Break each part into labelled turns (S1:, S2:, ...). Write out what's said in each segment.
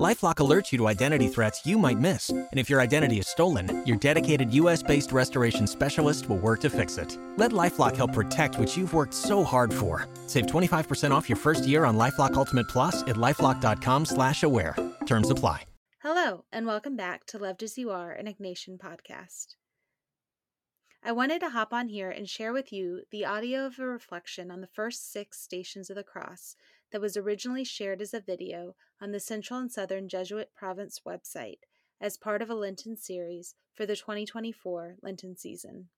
S1: LifeLock alerts you to identity threats you might miss, and if your identity is stolen, your dedicated U.S.-based restoration specialist will work to fix it. Let LifeLock help protect what you've worked so hard for. Save 25% off your first year on LifeLock Ultimate Plus at lifeLock.com/slash-aware. Terms apply.
S2: Hello, and welcome back to Loved as You Are, an Ignatian podcast. I wanted to hop on here and share with you the audio of a reflection on the first six stations of the cross that was originally shared as a video on the Central and Southern Jesuit Province website as part of a Lenten series for the 2024 Lenten season.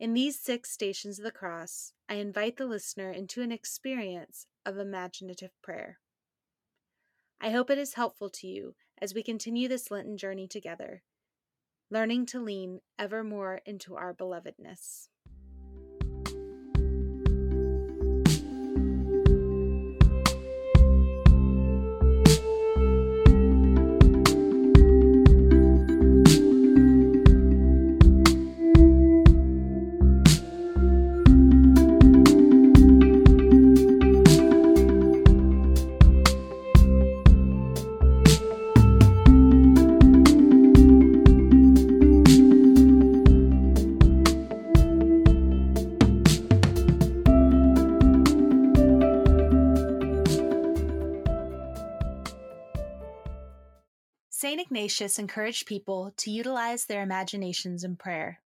S2: In these six stations of the cross, I invite the listener into an experience of imaginative prayer. I hope it is helpful to you as we continue this Lenten journey together, learning to lean ever more into our belovedness. Ignatius encouraged people to utilize their imaginations in prayer.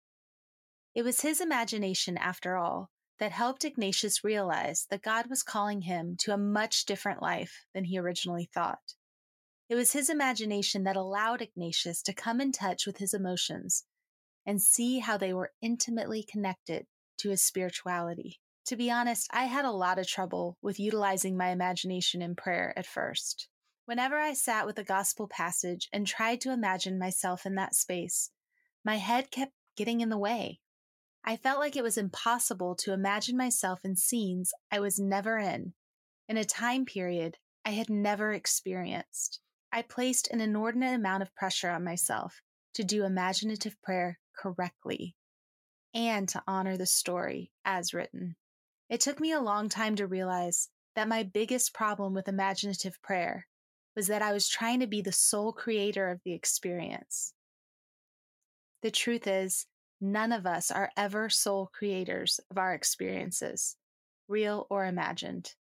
S2: It was his imagination, after all, that helped Ignatius realize that God was calling him to a much different life than he originally thought. It was his imagination that allowed Ignatius to come in touch with his emotions and see how they were intimately connected to his spirituality. To be honest, I had a lot of trouble with utilizing my imagination in prayer at first. Whenever I sat with a gospel passage and tried to imagine myself in that space, my head kept getting in the way. I felt like it was impossible to imagine myself in scenes I was never in, in a time period I had never experienced. I placed an inordinate amount of pressure on myself to do imaginative prayer correctly and to honor the story as written. It took me a long time to realize that my biggest problem with imaginative prayer was that I was trying to be the sole creator of the experience. The truth is, none of us are ever sole creators of our experiences, real or imagined.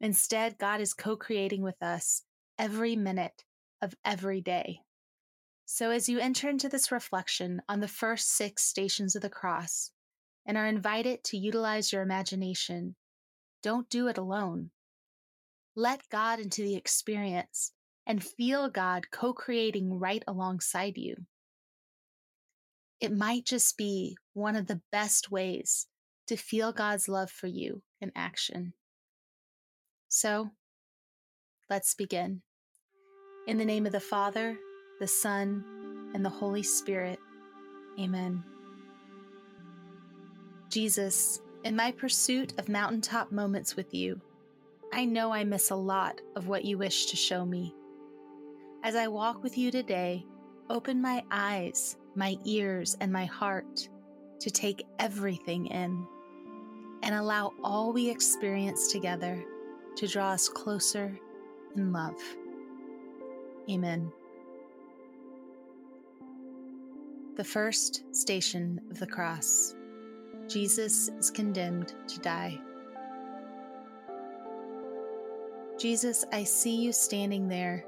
S2: Instead, God is co creating with us every minute of every day. So, as you enter into this reflection on the first six stations of the cross and are invited to utilize your imagination, don't do it alone. Let God into the experience and feel God co creating right alongside you. It might just be one of the best ways to feel God's love for you in action. So, let's begin. In the name of the Father, the Son, and the Holy Spirit, Amen. Jesus, in my pursuit of mountaintop moments with you, I know I miss a lot of what you wish to show me. As I walk with you today, open my eyes, my ears, and my heart to take everything in and allow all we experience together to draw us closer in love. Amen. The first station of the cross Jesus is condemned to die. Jesus, I see you standing there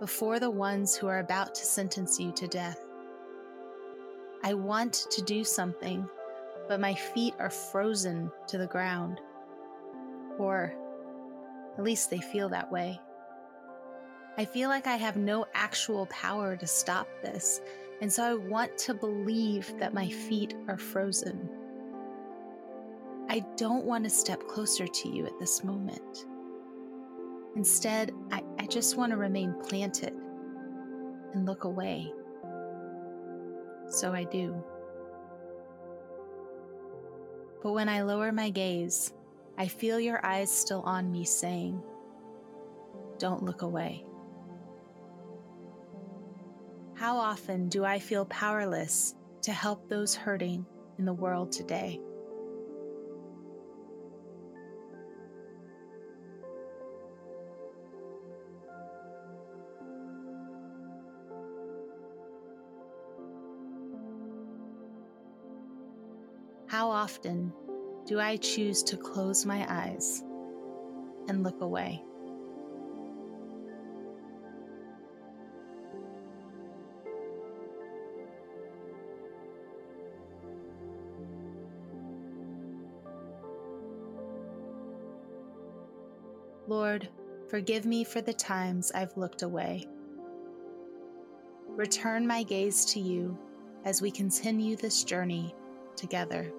S2: before the ones who are about to sentence you to death. I want to do something, but my feet are frozen to the ground. Or at least they feel that way. I feel like I have no actual power to stop this, and so I want to believe that my feet are frozen. I don't want to step closer to you at this moment. Instead, I, I just want to remain planted and look away. So I do. But when I lower my gaze, I feel your eyes still on me saying, Don't look away. How often do I feel powerless to help those hurting in the world today? How often do I choose to close my eyes and look away? Lord, forgive me for the times I've looked away. Return my gaze to you as we continue this journey together.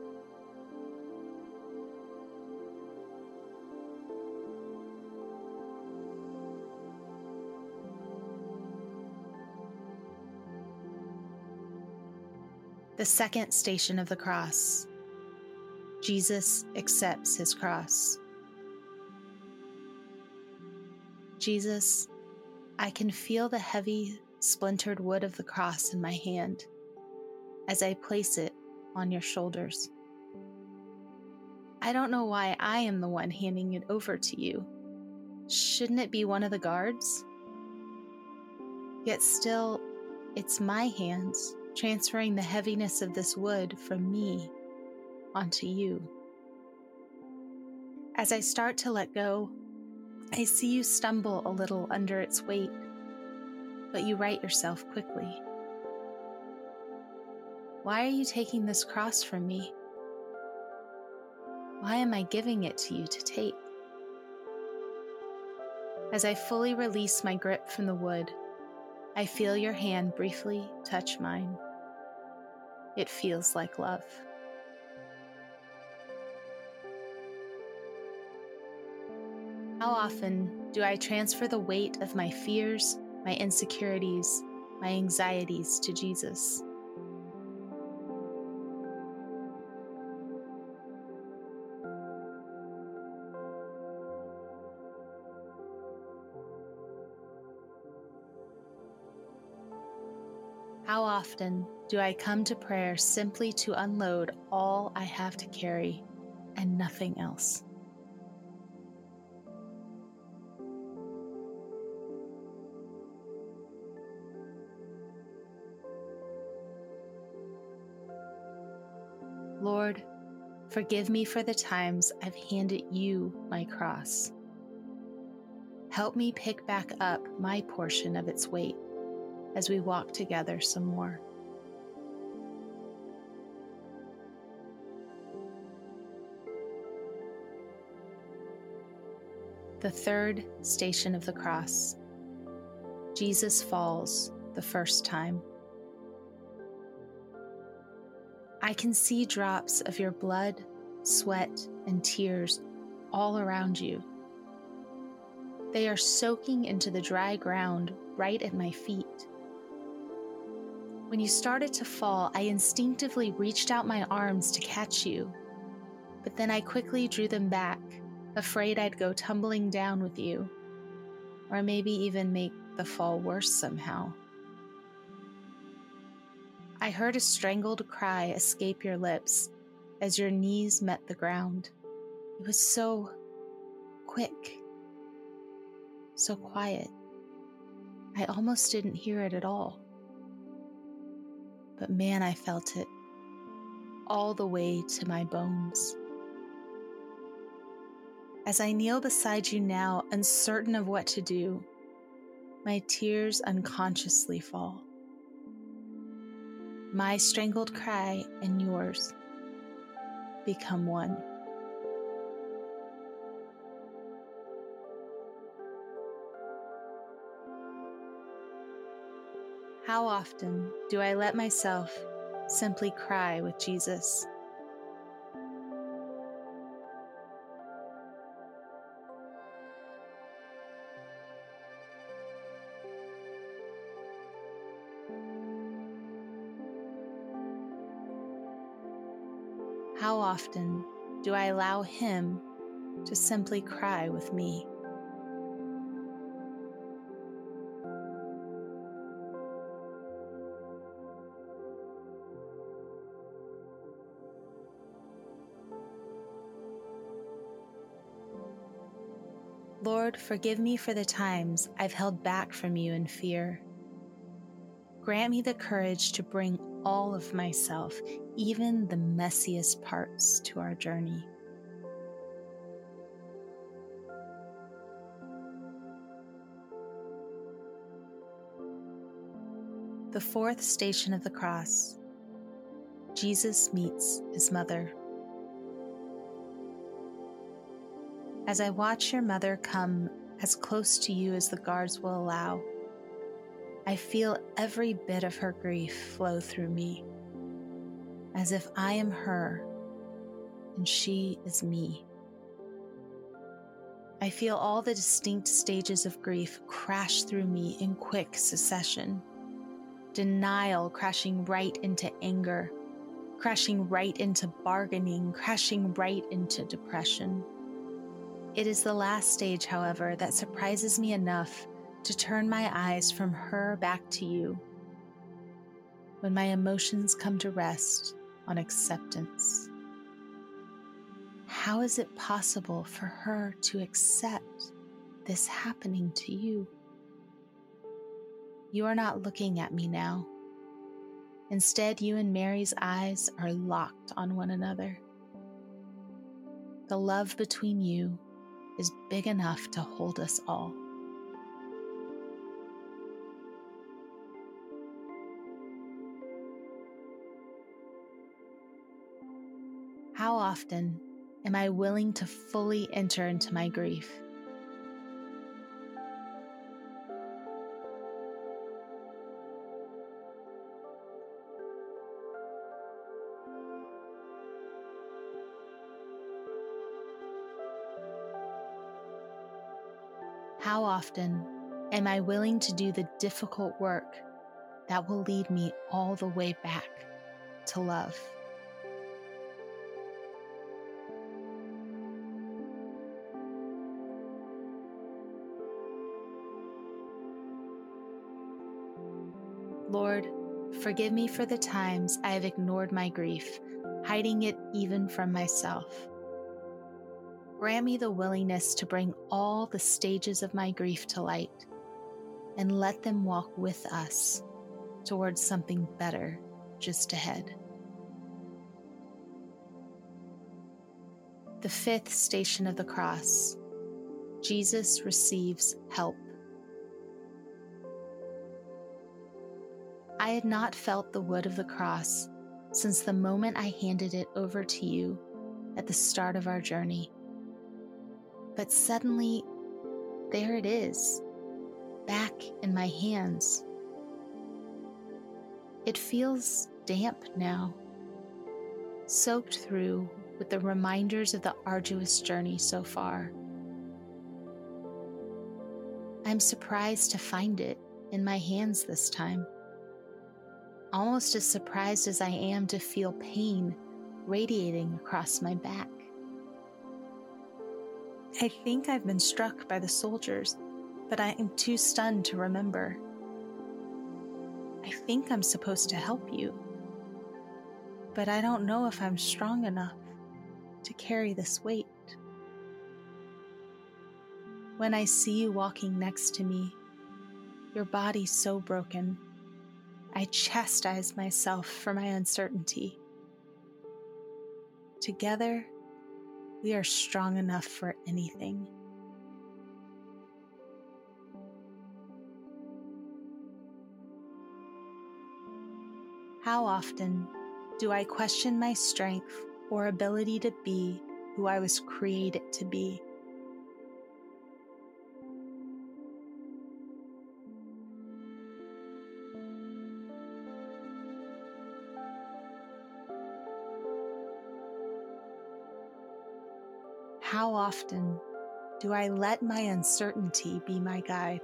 S2: The second station of the cross. Jesus accepts his cross. Jesus, I can feel the heavy, splintered wood of the cross in my hand as I place it on your shoulders. I don't know why I am the one handing it over to you. Shouldn't it be one of the guards? Yet still, it's my hands transferring the heaviness of this wood from me onto you. As I start to let go, I see you stumble a little under its weight, but you right yourself quickly. Why are you taking this cross from me? Why am I giving it to you to take? As I fully release my grip from the wood, I feel your hand briefly touch mine. It feels like love. How often do I transfer the weight of my fears, my insecurities, my anxieties to Jesus? How often do I come to prayer simply to unload all I have to carry and nothing else? Lord, forgive me for the times I've handed you my cross. Help me pick back up my portion of its weight as we walk together some more. The third station of the cross. Jesus falls the first time. I can see drops of your blood, sweat, and tears all around you. They are soaking into the dry ground right at my feet. When you started to fall, I instinctively reached out my arms to catch you, but then I quickly drew them back, afraid I'd go tumbling down with you, or maybe even make the fall worse somehow. I heard a strangled cry escape your lips as your knees met the ground. It was so quick, so quiet. I almost didn't hear it at all. But man, I felt it all the way to my bones. As I kneel beside you now, uncertain of what to do, my tears unconsciously fall. My strangled cry and yours become one. How often do I let myself simply cry with Jesus? How often do I allow Him to simply cry with me? Lord, forgive me for the times I've held back from you in fear. Grant me the courage to bring all of myself, even the messiest parts, to our journey. The fourth station of the cross, Jesus meets his mother. As I watch your mother come as close to you as the guards will allow, I feel every bit of her grief flow through me, as if I am her and she is me. I feel all the distinct stages of grief crash through me in quick succession. Denial crashing right into anger, crashing right into bargaining, crashing right into depression. It is the last stage, however, that surprises me enough to turn my eyes from her back to you when my emotions come to rest on acceptance. How is it possible for her to accept this happening to you? You are not looking at me now. Instead, you and Mary's eyes are locked on one another. The love between you is big enough to hold us all. Often am I willing to fully enter into my grief? How often am I willing to do the difficult work that will lead me all the way back to love? Forgive me for the times I have ignored my grief, hiding it even from myself. Grant me the willingness to bring all the stages of my grief to light and let them walk with us towards something better just ahead. The fifth station of the cross Jesus receives help. I had not felt the wood of the cross since the moment I handed it over to you at the start of our journey. But suddenly, there it is, back in my hands. It feels damp now, soaked through with the reminders of the arduous journey so far. I'm surprised to find it in my hands this time. Almost as surprised as I am to feel pain radiating across my back. I think I've been struck by the soldiers, but I am too stunned to remember. I think I'm supposed to help you, but I don't know if I'm strong enough to carry this weight. When I see you walking next to me, your body so broken, I chastise myself for my uncertainty. Together, we are strong enough for anything. How often do I question my strength or ability to be who I was created to be? How often do I let my uncertainty be my guide?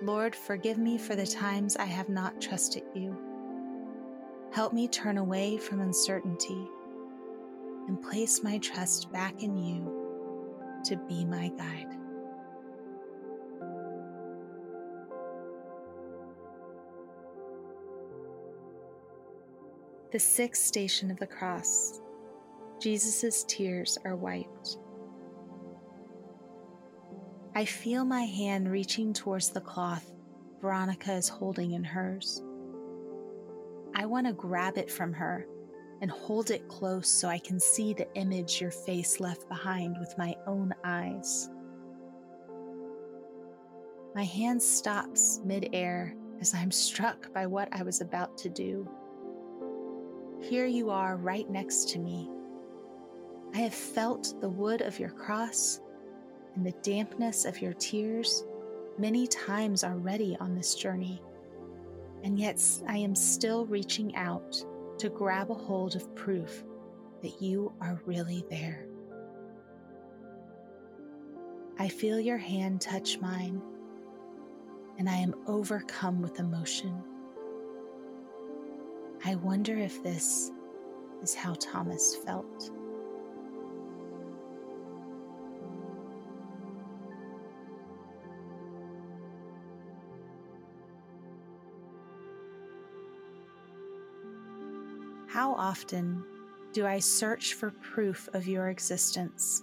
S2: Lord, forgive me for the times I have not trusted you. Help me turn away from uncertainty and place my trust back in you to be my guide. The sixth station of the cross. Jesus' tears are wiped. I feel my hand reaching towards the cloth Veronica is holding in hers. I want to grab it from her and hold it close so I can see the image your face left behind with my own eyes. My hand stops midair as I'm struck by what I was about to do. Here you are right next to me. I have felt the wood of your cross and the dampness of your tears many times already on this journey, and yet I am still reaching out to grab a hold of proof that you are really there. I feel your hand touch mine, and I am overcome with emotion. I wonder if this is how Thomas felt. Often do I search for proof of your existence?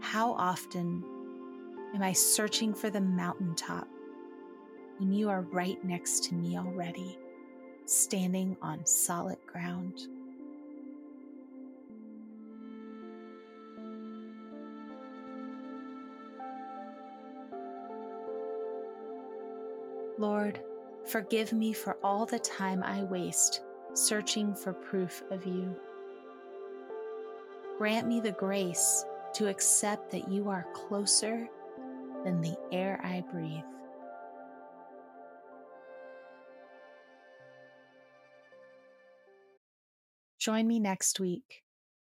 S2: How often am I searching for the mountaintop when you are right next to me already? Standing on solid ground. Lord, forgive me for all the time I waste searching for proof of you. Grant me the grace to accept that you are closer than the air I breathe. Join me next week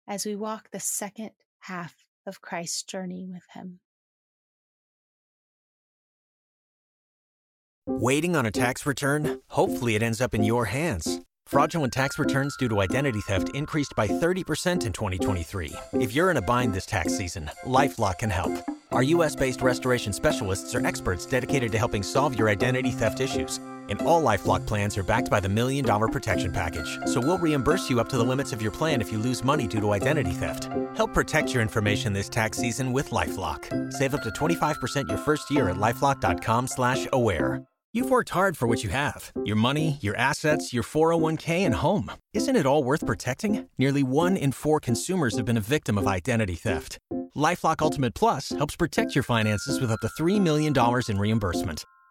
S2: as we walk the second half of Christ's journey with Him.
S1: Waiting on a tax return? Hopefully, it ends up in your hands. Fraudulent tax returns due to identity theft increased by 30% in 2023. If you're in a bind this tax season, LifeLock can help. Our US based restoration specialists are experts dedicated to helping solve your identity theft issues and all LifeLock plans are backed by the Million Dollar Protection Package. So we'll reimburse you up to the limits of your plan if you lose money due to identity theft. Help protect your information this tax season with LifeLock. Save up to 25% your first year at LifeLock.com slash aware. You've worked hard for what you have. Your money, your assets, your 401k, and home. Isn't it all worth protecting? Nearly one in four consumers have been a victim of identity theft. LifeLock Ultimate Plus helps protect your finances with up to $3 million in reimbursement.